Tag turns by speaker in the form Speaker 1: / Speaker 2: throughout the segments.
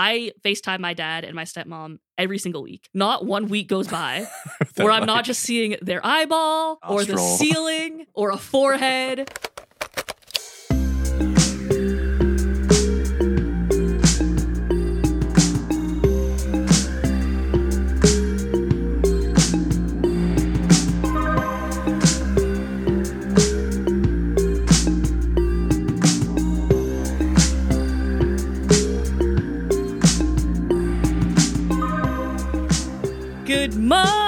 Speaker 1: I FaceTime my dad and my stepmom every single week. Not one week goes by where I'm
Speaker 2: like,
Speaker 1: not just seeing their eyeball or the ceiling or a forehead. Morning,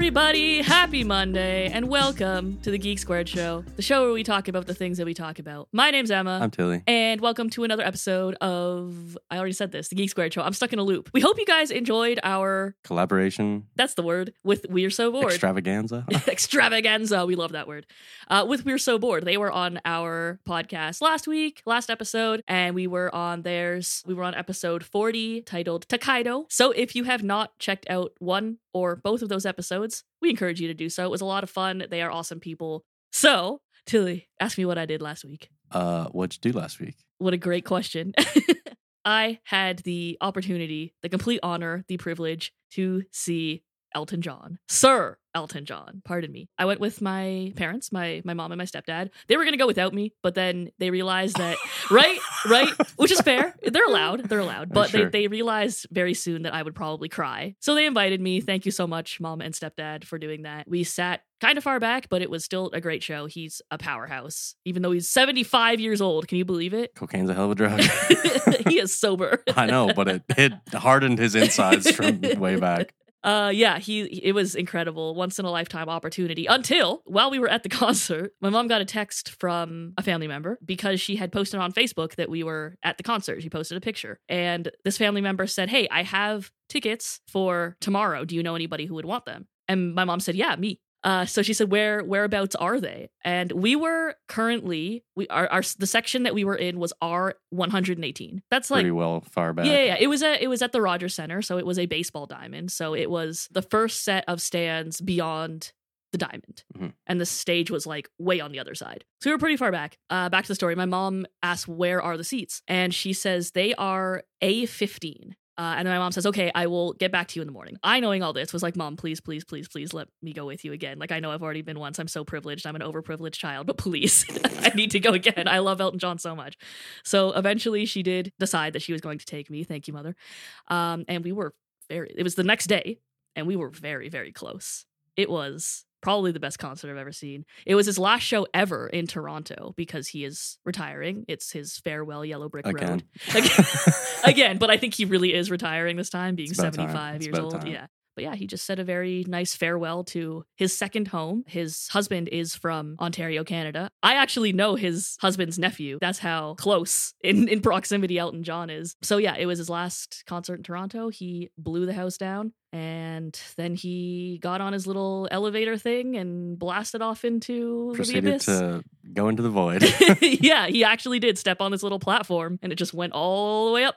Speaker 1: everybody. Happy Monday, and welcome to the Geek Squared Show, the show where we talk about the things that we talk about. My name's Emma.
Speaker 2: I'm Tilly.
Speaker 1: and welcome to another episode of I already said this, the Geek Squared Show. I'm stuck in a loop. We hope you guys enjoyed our
Speaker 2: Collaboration
Speaker 1: that's the word with We're So Bored.
Speaker 2: extravaganza.
Speaker 1: Extravaganza. We love that word. Uh, with We're So Bored. They were on our podcast last week, last episode, and we were on theirs. We were on episode 40 titled Takaido. So if you have not checked out one or both of those episodes, we encourage you to do so. It was a lot of fun. They are awesome people. So, Tilly, ask me what I did last week.
Speaker 2: uh, what'd you do last week?
Speaker 1: What a great question. I had the opportunity, the complete honor, the privilege to see Elton John. Sir Elton John, pardon me. I went with my parents, my my mom and my stepdad. They were going to go without me, but then they realized that right, right, which is fair. They're allowed. They're allowed. But
Speaker 2: Sure.
Speaker 1: they they realized very soon that I would probably cry. So they invited me. Thank you so much, mom and stepdad, for doing that. We sat kind of far back, but it was still a great show. He's a powerhouse, even though he's 75 years old. Can you believe it?
Speaker 2: Cocaine's a hell of a drug.
Speaker 1: he is sober.
Speaker 2: I know, but it, it hardened his insides from way back.
Speaker 1: Uh yeah, he it was incredible, once in a lifetime opportunity. Until while we were at the concert, my mom got a text from a family member because she had posted on Facebook that we were at the concert. She posted a picture, and this family member said, "Hey, I have tickets for tomorrow. Do you know anybody who would want them?" And my mom said, "Yeah, me." Uh, so she said, "Where whereabouts are they?" And we were currently we are our the section that we were in was R one hundred and eighteen. That's like
Speaker 2: Pretty well far back.
Speaker 1: yeah, yeah. It was a it was at the Rogers Center, so it was a baseball diamond. So it was the first set of stands beyond the diamond.
Speaker 2: Mhm.
Speaker 1: And the stage was like way on the other side. So we were pretty far back. Uh, back to the story. My mom asked, Where are the seats? And she says, They are A15. Uh, and then my mom says, Okay, I will get back to you in the morning. I, knowing all this, was like, Mom, please, please, please, please let me go with you again. Like, I know I've already been once. I'm so privileged. I'm an overprivileged child, but please, I need to go again. I love Elton John so much. So eventually she did decide that she was going to take me. Thank you, mother. Um, and we were very, it was the next day, and we were very, very close. It was probably the best concert I've ever seen. It was his last show ever in Toronto because he is retiring. It's his farewell Yellow Brick
Speaker 2: Again.
Speaker 1: Road. Again. Again, but I think he really is retiring this time, being
Speaker 2: It's about time.
Speaker 1: 75 years old.
Speaker 2: time.
Speaker 1: Yeah. But yeah, he just said a very nice farewell to his second home. His husband is from Ontario, Canada. I actually know his husband's nephew. That's how close in, in proximity Elton John is. So yeah, it was his last concert in Toronto. He blew the house down and then he got on his little elevator thing and blasted off into the
Speaker 2: Proceeded
Speaker 1: abyss.
Speaker 2: to go into the void.
Speaker 1: yeah, he actually did step on this little platform and it just went all the way up.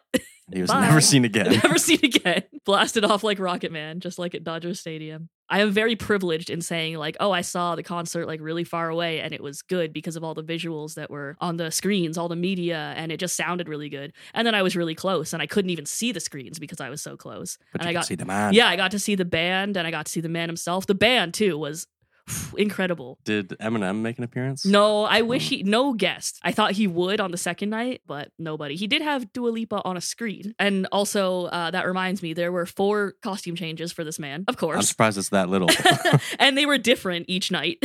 Speaker 2: He was
Speaker 1: Bye.
Speaker 2: never seen again.
Speaker 1: Never seen again. Blasted off like Rocket Man, just like at Dodger Stadium. I am very privileged in saying, like, oh, I saw the concert like really far away and it was good because of all the visuals that were on the screens, all the media, and it just sounded really good. And then I was really close and I couldn't even see the screens because I was so close.
Speaker 2: But
Speaker 1: and I got
Speaker 2: see the man.
Speaker 1: yeah, I got to see the band and I got to see the man himself. The band too was incredible.
Speaker 2: Did Eminem make an appearance?
Speaker 1: No, I wish he no guest. I thought he would on the second night, but nobody. He did have Dua Lipa on a screen, and also uh, that reminds me, there were four costume changes for this man, of course, I'm
Speaker 2: surprised it's that little.
Speaker 1: and they were different each night.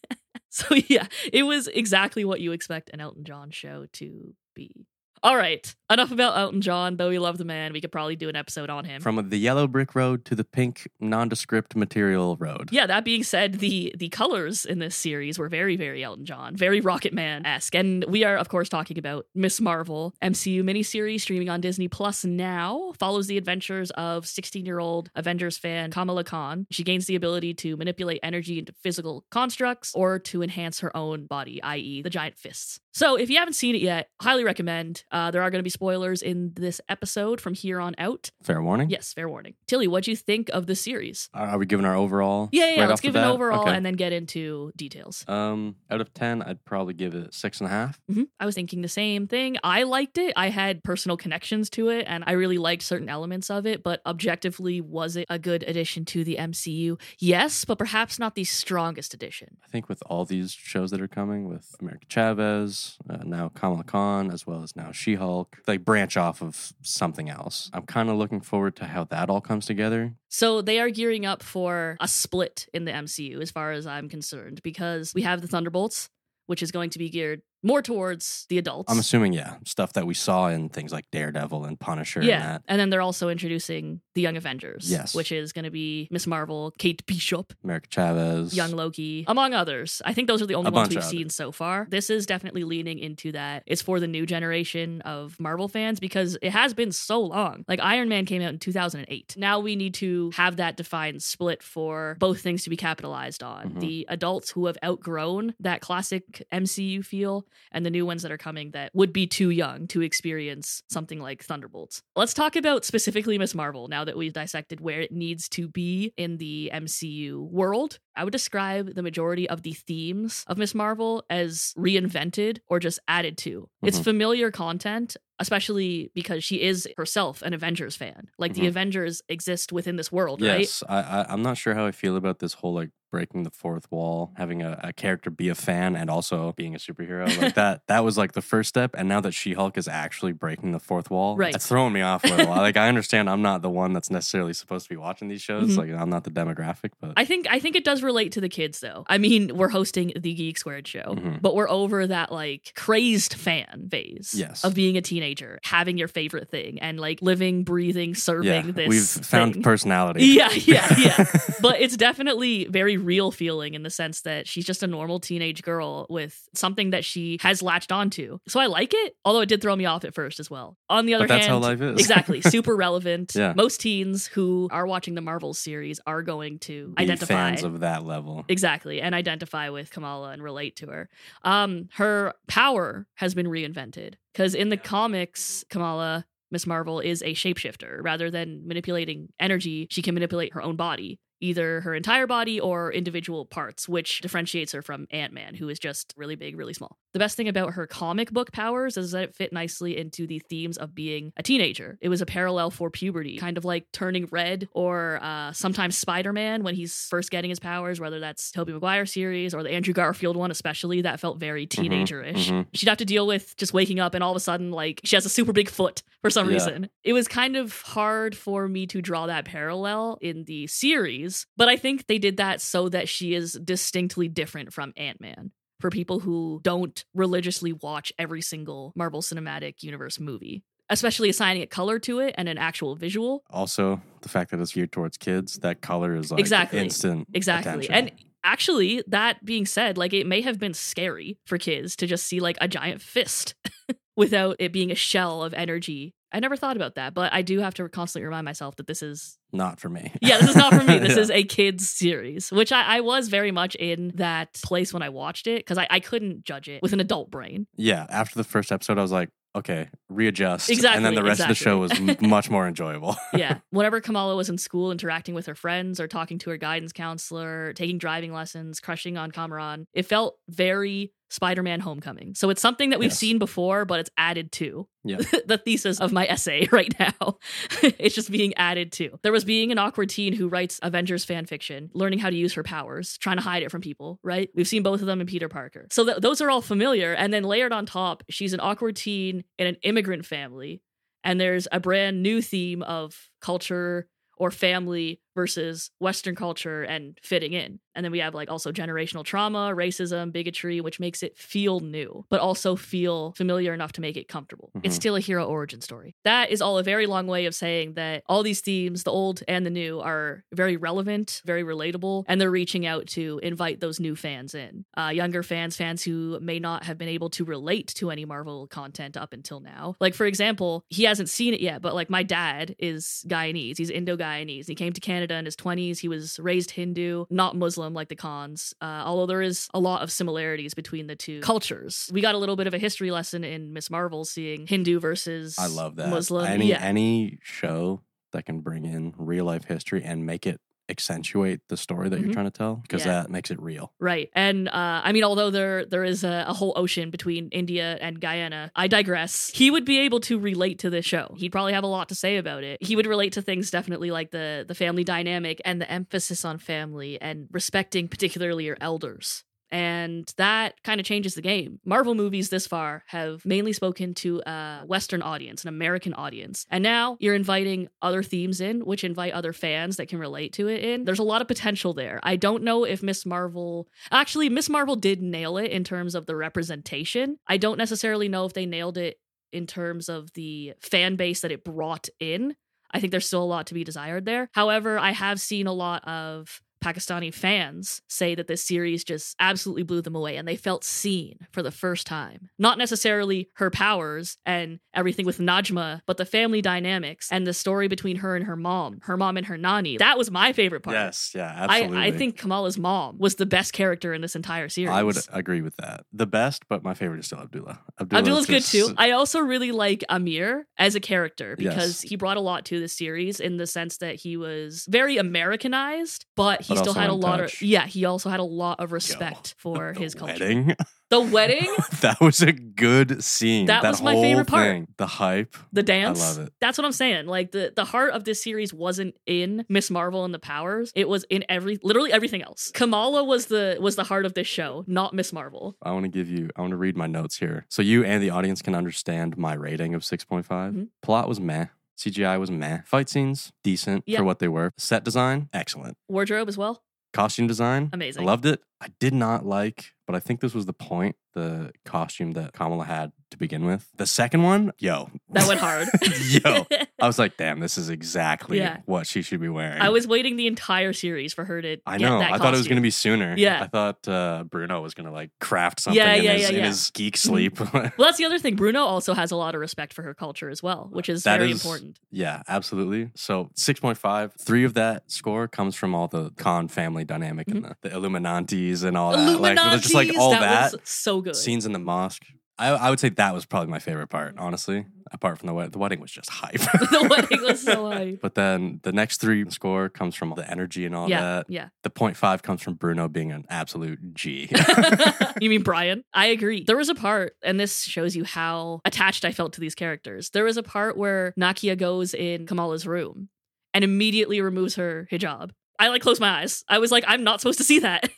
Speaker 1: so yeah, it was exactly what you expect an Elton John show to be. All right, enough about Elton John. Though we love the man, we could probably do an episode on him.
Speaker 2: From the yellow brick road to the pink nondescript material road.
Speaker 1: Yeah, that being said, the the colors in this series were very, very Elton John, very Rocket Man esque. And we are, of course, talking about Miss Marvel, MCU miniseries streaming on Disney Plus now, follows the adventures of 16 year old Avengers fan Kamala Khan. She gains the ability to manipulate energy into physical constructs or to enhance her own body, i.e., the giant fists. So if you haven't seen it yet, highly recommend. Uh, there are going to be spoilers in this episode from here on out.
Speaker 2: Fair warning.
Speaker 1: Yes, fair warning. Tilly, what do you think of the series?
Speaker 2: Are are we giving our overall?
Speaker 1: Yeah, yeah,
Speaker 2: right
Speaker 1: let's give an overall
Speaker 2: Okay.
Speaker 1: and then get into details.
Speaker 2: Um, out of ten, I'd probably give it six and a half.
Speaker 1: Mhm. I was thinking the same thing. I liked it. I had personal connections to it and I really liked certain elements of it, but objectively, was it a good addition to the MCU? Yes, but perhaps not the strongest addition.
Speaker 2: I think with all these shows that are coming, with America Chavez, uh, now Kamala Khan, as well as now She Hulk, they branch off of something else. I'm kind of looking forward to how that all comes together.
Speaker 1: So they are gearing up for a split in the MCU, as far as I'm concerned, because we have the Thunderbolts, which is going to be geared more towards the adults.
Speaker 2: I'm assuming, yeah, stuff that we saw in things like Daredevil and Punisher
Speaker 1: yeah,
Speaker 2: and that.
Speaker 1: and then they're also introducing the Young Avengers,
Speaker 2: Yes.
Speaker 1: which is going to be Miss Marvel, Kate Bishop,
Speaker 2: America Chavez.
Speaker 1: Young Loki, among others. I think those are the only
Speaker 2: A
Speaker 1: ones we've seen so far. This is definitely leaning into that. It's for the new generation of Marvel fans because it has been so long. Like Iron Man came out in 2008. Now we need to have that defined split for both things to be capitalized on.
Speaker 2: Mhm.
Speaker 1: The adults who have outgrown that classic MCU feel and the new ones that are coming that would be too young to experience something like Thunderbolts. Let's talk about specifically Miss Marvel now that we've dissected where it needs to be in the MCU world. I would describe the majority of the themes of Miss Marvel as reinvented or just added to. It's
Speaker 2: Mhm.
Speaker 1: familiar content, especially because she is herself an Avengers fan. Like the
Speaker 2: Mhm.
Speaker 1: Avengers exist within this world, right?
Speaker 2: Yes, I, I, I'm not sure how I feel about this whole like breaking the fourth wall, having a, a character be a fan and also being a superhero. Like that, that was like the first step. And now that She Hulk is actually breaking the fourth wall,
Speaker 1: Right.
Speaker 2: it's throwing me off a little. like I understand I'm not the one that's necessarily supposed to be watching these shows.
Speaker 1: Mhm.
Speaker 2: Like I'm not the demographic, but
Speaker 1: I think I think it does relate to the kids though. I mean, we're hosting the Geek Squared show,
Speaker 2: Mhm.
Speaker 1: but we're over that like crazed fan phase
Speaker 2: Yes.
Speaker 1: of being a teenager, having your favorite thing and like living, breathing, serving
Speaker 2: yeah,
Speaker 1: this.
Speaker 2: we've found
Speaker 1: thing.
Speaker 2: personality.
Speaker 1: Yeah, yeah, yeah. but it's definitely very real feeling in the sense that she's just a normal teenage girl with something that she has latched onto. So I like it, although it did throw me off at first as well. On the other
Speaker 2: that's
Speaker 1: hand,
Speaker 2: how life is.
Speaker 1: exactly super relevant.
Speaker 2: Yeah.
Speaker 1: Most teens who are watching the Marvel series are going to
Speaker 2: Be
Speaker 1: identify
Speaker 2: fans of that level.
Speaker 1: Exactly, and identify with Kamala and relate to her. Um, her power has been reinvented because in the comics, Kamala, Miss Marvel, is a shapeshifter. Rather than manipulating energy, she can manipulate her own body, either her entire body or individual parts, which differentiates her from Ant Man, who is just really big, really small. The best thing about her comic book powers is that it fit nicely into the themes of being a teenager. It was a parallel for puberty, kind of like turning red, or uh, sometimes Spider Man when he's first getting his powers, whether that's Tobey Maguire series or the Andrew Garfield one, especially. That felt very teenager-ish.
Speaker 2: mhm.
Speaker 1: She'd have to deal with just waking up and all of a sudden, like, she has a super big foot for some
Speaker 2: Yeah.
Speaker 1: reason. It was kind of hard for me to draw that parallel in the series, but I think they did that so that she is distinctly different from Ant Man. For people who don't religiously watch every single Marvel Cinematic Universe movie, especially assigning a color to it and an actual visual.
Speaker 2: Also, the fact that it's geared towards kids, that color is like
Speaker 1: Exactly.
Speaker 2: instant.
Speaker 1: Exactly.
Speaker 2: attention.
Speaker 1: And actually, that being said, like it may have been scary for kids to just see like a giant fist without it being a shell of energy. I never thought about that, but I do have to constantly remind myself that this is
Speaker 2: not for me.
Speaker 1: yeah, this is not for me. This
Speaker 2: Yeah.
Speaker 1: is a kids series, which I, I was very much in that place when I watched it because I, I couldn't judge it with an adult brain.
Speaker 2: yeah. After the first episode, I was like, okay, readjust.
Speaker 1: Exactly.
Speaker 2: And then the rest of the show was m- much more enjoyable.
Speaker 1: yeah. Whenever Kamala was in school, interacting with her friends or talking to her guidance counselor, taking driving lessons, crushing on Kamran, it felt very Spider Man Homecoming. So it's something that we've
Speaker 2: Yes.
Speaker 1: seen before, but it's added to.
Speaker 2: Yeah.
Speaker 1: the thesis of my essay right now. it's just being added to. There was being an awkward teen who writes Avengers fan fiction, learning how to use her powers, trying to hide it from people, right? We've seen both of them in Peter Parker. So th- those are all familiar. And then layered on top, she's an awkward teen in an immigrant family. And there's a brand new theme of culture or family versus Western culture and fitting in. And then we have like also generational trauma, racism, bigotry, which makes it feel new, but also feel familiar enough to make it comfortable. It's
Speaker 2: Mhm.
Speaker 1: still a hero origin story. That is all a very long way of saying that all these themes, the old and the new, are very relevant, very relatable, and they're reaching out to invite those new fans in. Uh, younger fans, fans who may not have been able to relate to any Marvel content up until now. Like, for example, he hasn't seen it yet, but like my dad is Guyanese. He's Indo Guyanese. He came to Canada Canada in his 20s. He was raised Hindu, not Muslim like the Khans, uh, although there is a lot of similarities between the two cultures. We got a little bit of a history lesson in Miss Marvel seeing Hindu versus
Speaker 2: I love that.
Speaker 1: Muslim.
Speaker 2: Any
Speaker 1: yeah.
Speaker 2: any show that can bring in real life history and make it accentuate the story that
Speaker 1: Mhm.
Speaker 2: you're trying to tell because
Speaker 1: Yeah.
Speaker 2: that makes it real.
Speaker 1: Right. And uh, I mean, although there there is a, a whole ocean between India and Guyana, I digress. He would be able to relate to this show. He'd probably have a lot to say about it. He would relate to things definitely like the the family dynamic and the emphasis on family and respecting particularly your elders. And that kind of changes the game. Marvel movies this far have mainly spoken to a Western audience, an American audience. And now you're inviting other themes in, which invite other fans that can relate to it in. There's a lot of potential there. I don't know if Miss Marvel Actually, Miss Marvel did nail it in terms of the representation. I don't necessarily know if they nailed it in terms of the fan base that it brought in. I think there's still a lot to be desired there. However, I have seen a lot of Pakistani fans say that this series just absolutely blew them away and they felt seen for the first time. Not necessarily her powers and everything with Najma, but the family dynamics and the story between her and her mom, her mom and her nani. That was my favorite part.
Speaker 2: Yes, yeah,
Speaker 1: I,
Speaker 2: absolutely.
Speaker 1: I think Kamala's mom was the best character in this entire series.
Speaker 2: I would agree with that. The best, but my favorite is still Abdullah. Abdullah
Speaker 1: Abdullah's good too. I also really like Amir as a character because
Speaker 2: Yes.
Speaker 1: he brought a lot to the series in the sense that he was very Americanized, but he
Speaker 2: But
Speaker 1: still had a lot
Speaker 2: untouched.
Speaker 1: of yeah, he also had a lot of respect for
Speaker 2: the
Speaker 1: his culture.
Speaker 2: wedding.
Speaker 1: The wedding,
Speaker 2: that was a good scene.
Speaker 1: That was my favorite part.
Speaker 2: thing. The hype.
Speaker 1: the dance.
Speaker 2: I love it.
Speaker 1: That's what I'm saying. Like the the heart of this series wasn't in Miss Marvel and the powers. It was in every literally everything else. Kamala was the was the heart of this show, not Miss Marvel.
Speaker 2: I want to give you. I want to read my notes here, so you and the audience can understand my rating of six point five.
Speaker 1: Mhm.
Speaker 2: Plot was meh. CGI was meh. Fight scenes decent
Speaker 1: Yeah.
Speaker 2: for what they were. Set design excellent.
Speaker 1: Wardrobe as well.
Speaker 2: Costume design
Speaker 1: Amazing.
Speaker 2: I loved it. I did not like, but I think this was the point. The costume that Kamala had to begin with. The second one, yo,
Speaker 1: That went hard.
Speaker 2: yo. I was like, damn, this is exactly
Speaker 1: Yeah.
Speaker 2: what she should be wearing.
Speaker 1: I was waiting the entire series for her to.
Speaker 2: I
Speaker 1: get
Speaker 2: know.
Speaker 1: that
Speaker 2: I thought it was going to be sooner.
Speaker 1: Yeah.
Speaker 2: I thought uh, Bruno was going to like craft something
Speaker 1: Yeah,
Speaker 2: in,
Speaker 1: yeah,
Speaker 2: his,
Speaker 1: yeah,
Speaker 2: in
Speaker 1: yeah. Mm-hmm.
Speaker 2: his geek sleep.
Speaker 1: Well, that's the other thing. Bruno also has a lot of respect for her culture as well, which is
Speaker 2: That
Speaker 1: very
Speaker 2: is-
Speaker 1: important.
Speaker 2: yeah, absolutely. So 6.5, three of that score comes from all the Khan family dynamic and the, the Illuminantes and all that. Like, just like all that.
Speaker 1: was so good.
Speaker 2: scenes in the mosque. I, I would say that was probably my favorite part, honestly. Apart from the wedding, the wedding was just hype.
Speaker 1: the wedding was so hype.
Speaker 2: but then the next three score comes from the energy and all
Speaker 1: yeah,
Speaker 2: that.
Speaker 1: yeah.
Speaker 2: The point five comes from Bruno being an absolute G.
Speaker 1: you mean Brian? I agree. There was a part, and this shows you how attached I felt to these characters. There was a part where Nakia goes in Kamala's room and immediately removes her hijab. I like closed my eyes. I was like, I'm not supposed to see that.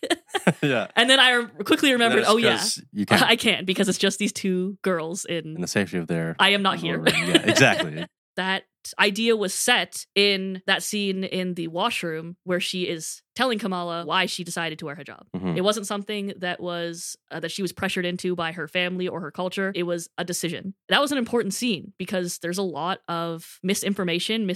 Speaker 2: yeah.
Speaker 1: and then I quickly remembered, oh yeah,
Speaker 2: you can't
Speaker 1: I can't because it's just these two girls in
Speaker 2: in the safety of their.
Speaker 1: I am not here.
Speaker 2: Yeah, exactly.
Speaker 1: that idea was set in that scene in the washroom where she is telling Kamala why she decided to wear hijab.
Speaker 2: Mhm.
Speaker 1: It wasn't something that was uh, that she was pressured into by her family or her culture. It was a decision. That was an important scene because there's a lot of misinformation,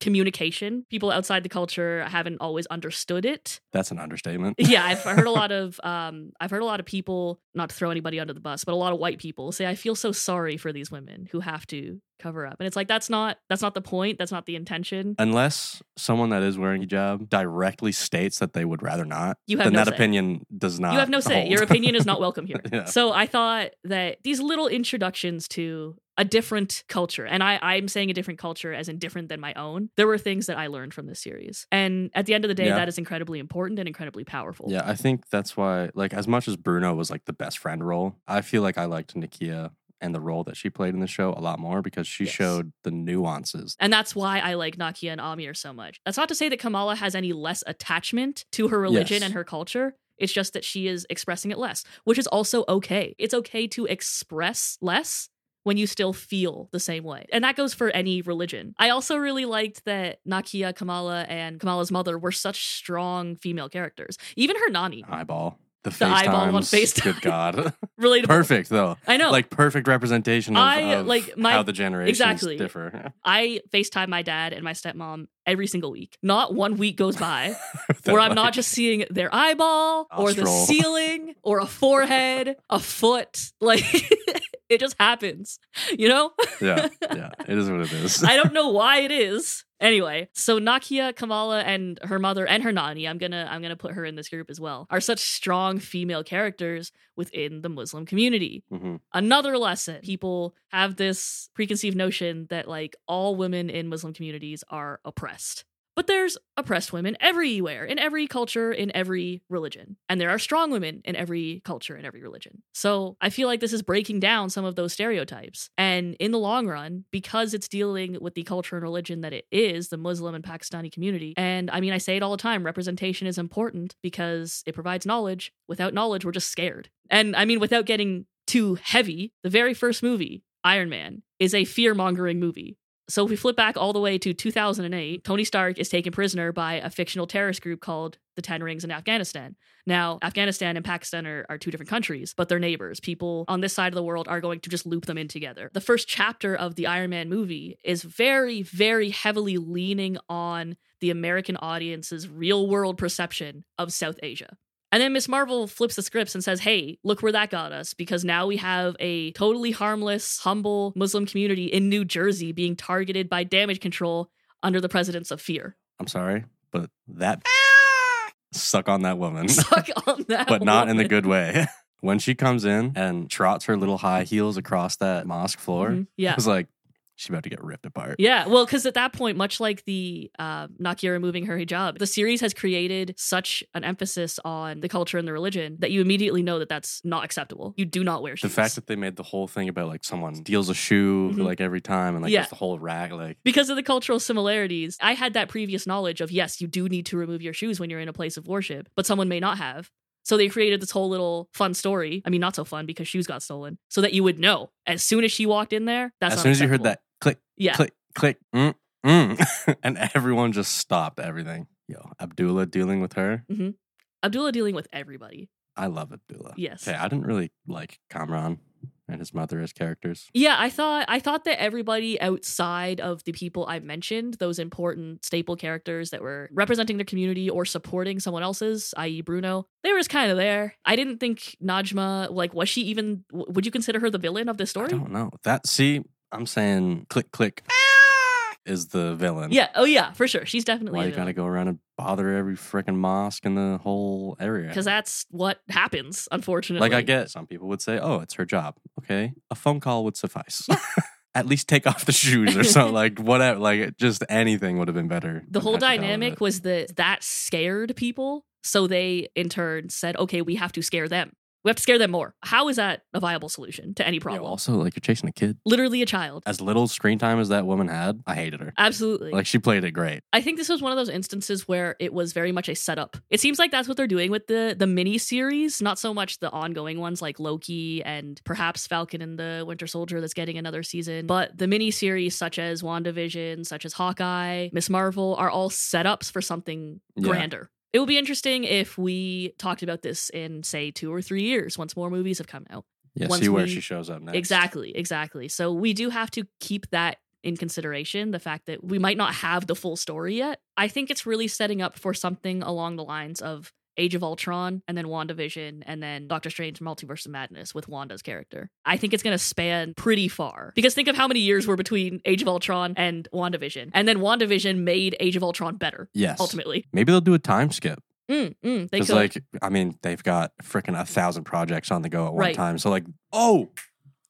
Speaker 1: miscommunication. People outside the culture haven't always understood it.
Speaker 2: That's an understatement.
Speaker 1: Yeah, I've heard a lot of um I've heard a lot of people not to throw anybody under the bus, but a lot of white people say I feel so sorry for these women who have to cover up. And it's like that's not that's not the point, that's not the intention.
Speaker 2: Unless someone that is wearing hijab directly states that they would rather not,
Speaker 1: You have
Speaker 2: then
Speaker 1: no
Speaker 2: that
Speaker 1: say.
Speaker 2: opinion does not.
Speaker 1: you have no say. Your opinion is not welcome here.
Speaker 2: Yeah.
Speaker 1: So I thought that these little introductions to a different culture, and I, I'm saying a different culture as in different than my own, there were things that I learned from this series. And at the end of the day,
Speaker 2: Yeah.
Speaker 1: that is incredibly important and incredibly powerful.
Speaker 2: Yeah, I think that's why, like, as much as Bruno was like the best friend role, I feel like I liked Nakia and the role that she played in the show a lot more because she
Speaker 1: Yes.
Speaker 2: showed the nuances.
Speaker 1: And that's why I like Nakia and Amir so much. That's not to say that Kamala has any less attachment to her religion
Speaker 2: Yes.
Speaker 1: and her culture. It's just that she is expressing it less, which is also okay. It's okay to express less when you still feel the same way. And that goes for any religion. I also really liked that Nakia, Kamala, and Kamala's mother were such strong female characters. Even her Nani.
Speaker 2: Eyeball. The,
Speaker 1: The eyeball on FaceTime.
Speaker 2: Good God.
Speaker 1: Relatable.
Speaker 2: Perfect, though.
Speaker 1: I know.
Speaker 2: Like, perfect representation of,
Speaker 1: I,
Speaker 2: of
Speaker 1: like, my-
Speaker 2: how the generations
Speaker 1: exactly.
Speaker 2: differ.
Speaker 1: I FaceTime my dad and my stepmom every single week. Not one week goes by where I'm
Speaker 2: like,
Speaker 1: not just seeing their eyeball or the ceiling or a forehead, a foot. Like it just happens, you know?
Speaker 2: Yeah, yeah. It is what it is.
Speaker 1: I don't know why it is, Anyway, so Nakia, Kamala, and her mother and her Nani, I'm gonna I'm gonna put her in this group as well, are such strong female characters within the Muslim community.
Speaker 2: hmm
Speaker 1: Another lesson. People have this preconceived notion that like all women in Muslim communities are oppressed. But there's oppressed women everywhere, in every culture, in every religion. And there are strong women in every culture, in every religion. So I feel like this is breaking down some of those stereotypes. And in the long run, because it's dealing with the culture and religion that it is, the Muslim and Pakistani community, and I mean, I say it all the time representation is important because it provides knowledge. Without knowledge, we're just scared. And I mean, without getting too heavy, the very first movie, Iron Man, is a fear mongering movie. So if we flip back all the way to 2008, Tony Stark is taken prisoner by a fictional terrorist group called the Ten Rings in Afghanistan. Now, Afghanistan and Pakistan are, are two different countries, but they're neighbors. People on this side of the world are going to just loop them in together. The first chapter of the Iron Man movie is very, very heavily leaning on the American audience's real world perception of South Asia. And then Miss Marvel flips the scripts and says, hey, look where that got us, because now we have a totally harmless, humble Muslim community in New Jersey being targeted by damage control under the presidents of fear.
Speaker 2: I'm sorry, but that suck on that woman,
Speaker 1: Suck on that.
Speaker 2: but not in the good way. when she comes in and trots her little high heels across that mosque floor,
Speaker 1: Mhm. Yeah.
Speaker 2: I was like, she's about to get ripped apart.
Speaker 1: Yeah, well, because at that point, much like the uh, Nakia removing her hijab, the series has created such an emphasis on the culture and the religion that you immediately know that that's not acceptable. You do not wear shoes.
Speaker 2: The fact that they made the whole thing about like someone steals a shoe
Speaker 1: Mhm.
Speaker 2: like every time and like
Speaker 1: Yeah.
Speaker 2: there's the whole rag like
Speaker 1: because of the cultural similarities, I had that previous knowledge of yes, you do need to remove your shoes when you're in a place of worship, but someone may not have. So they created this whole little fun story. I mean, not so fun because shoes got stolen, so that you would know as soon as she walked in there. That's
Speaker 2: as soon as you heard that click
Speaker 1: yeah,
Speaker 2: click click mm, mm, and everyone just stopped everything. Yo, Abdullah dealing with her.
Speaker 1: Abdullah dealing with everybody.
Speaker 2: I love Abdullah.
Speaker 1: Yes.
Speaker 2: Okay, I didn't really like Kamran and his mother as characters.
Speaker 1: Yeah, I thought I thought that everybody outside of the people I mentioned, those important staple characters that were representing their community or supporting someone else's, i.e. Bruno, they were just kind of there. I didn't think Najma, like, was she even? Would you consider her the villain of this story?
Speaker 2: I don't know. That see, I'm saying click click ah! is the villain.
Speaker 1: Yeah. Oh yeah, for sure. She's definitely
Speaker 2: Why you gotta go around and bother every freaking mosque in the whole area?
Speaker 1: because that's what happens. Unfortunately,
Speaker 2: Like I get some people would say, "Oh, it's her job." Okay, a phone call would suffice. At least take off the shoes or something like whatever. Like just anything would have been better.
Speaker 1: the whole
Speaker 2: how she dealt with
Speaker 1: dynamic was that that scared people, so they in turn said, "Okay, we have to scare them. We have to scare them more." How is that a viable solution to any
Speaker 2: Yeah,
Speaker 1: problem?
Speaker 2: also, like you're chasing a kid.
Speaker 1: Literally a child.
Speaker 2: As little screen time as that woman had, I hated her.
Speaker 1: Absolutely.
Speaker 2: Like she played it great.
Speaker 1: I think this was one of those instances where it was very much a setup. It seems like that's what they're doing with the the mini series, not so much the ongoing ones like Loki and perhaps Falcon and the Winter Soldier that's getting another season. But the mini series such as WandaVision, such as Hawkeye, Miss Marvel are all setups for something
Speaker 2: Yeah.
Speaker 1: grander. It would be interesting if we talked about this in say 2 or 3 years once more movies have come out.
Speaker 2: Yeah,
Speaker 1: Once
Speaker 2: see where
Speaker 1: we-
Speaker 2: she shows up next.
Speaker 1: Exactly, exactly. So we do have to keep that in consideration the fact that we might not have the full story yet. I think it's really setting up for something along the lines of Age of Ultron and then WandaVision and then Doctor Strange Multiverse of Madness with Wanda's character. I think it's going to span pretty far because think of how many years were between Age of Ultron and WandaVision. And then WandaVision made Age of Ultron better
Speaker 2: Yes.
Speaker 1: ultimately.
Speaker 2: Maybe they'll do a time skip.
Speaker 1: Mm, mm, they could.
Speaker 2: like, I mean, they've got freaking a thousand projects on the go at one
Speaker 1: Right.
Speaker 2: time. So, like, oh,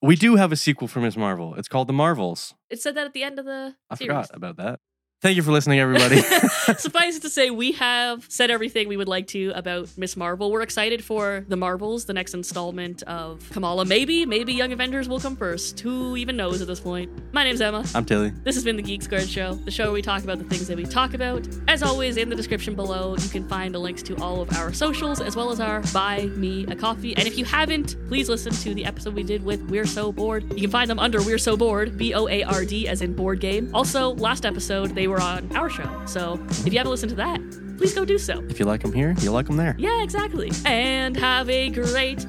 Speaker 2: we do have a sequel for Ms. Marvel. It's called The Marvels.
Speaker 1: it said that at the end of the
Speaker 2: I
Speaker 1: series.
Speaker 2: forgot about that. Thank you for listening, everybody.
Speaker 1: Suffice it to say, we have said everything we would like to about Miss Marvel. We're excited for the Marvels, the next installment of Kamala. Maybe, maybe Young Avengers will come first. Who even knows at this point? My name's Emma.
Speaker 2: I'm Tilly.
Speaker 1: This has been the Geek Squared Show, the show where we talk about the things that we talk about. As always, in the description below, you can find the links to all of our socials as well as our Buy Me a Coffee. And if you haven't, please listen to the episode we did with We're So Bored. You can find them under We're So Bored, B O A R D, as in board game. Also, last episode, they were on our show. So if you haven't listened to that, please go do so.
Speaker 2: If you like them here, you like them there.
Speaker 1: Yeah, exactly. And have a great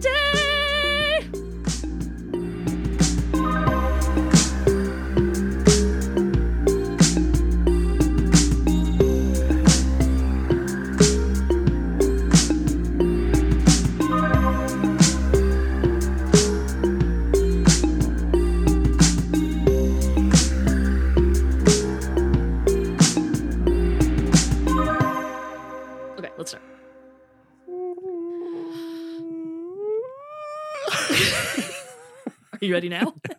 Speaker 1: day. You ready now?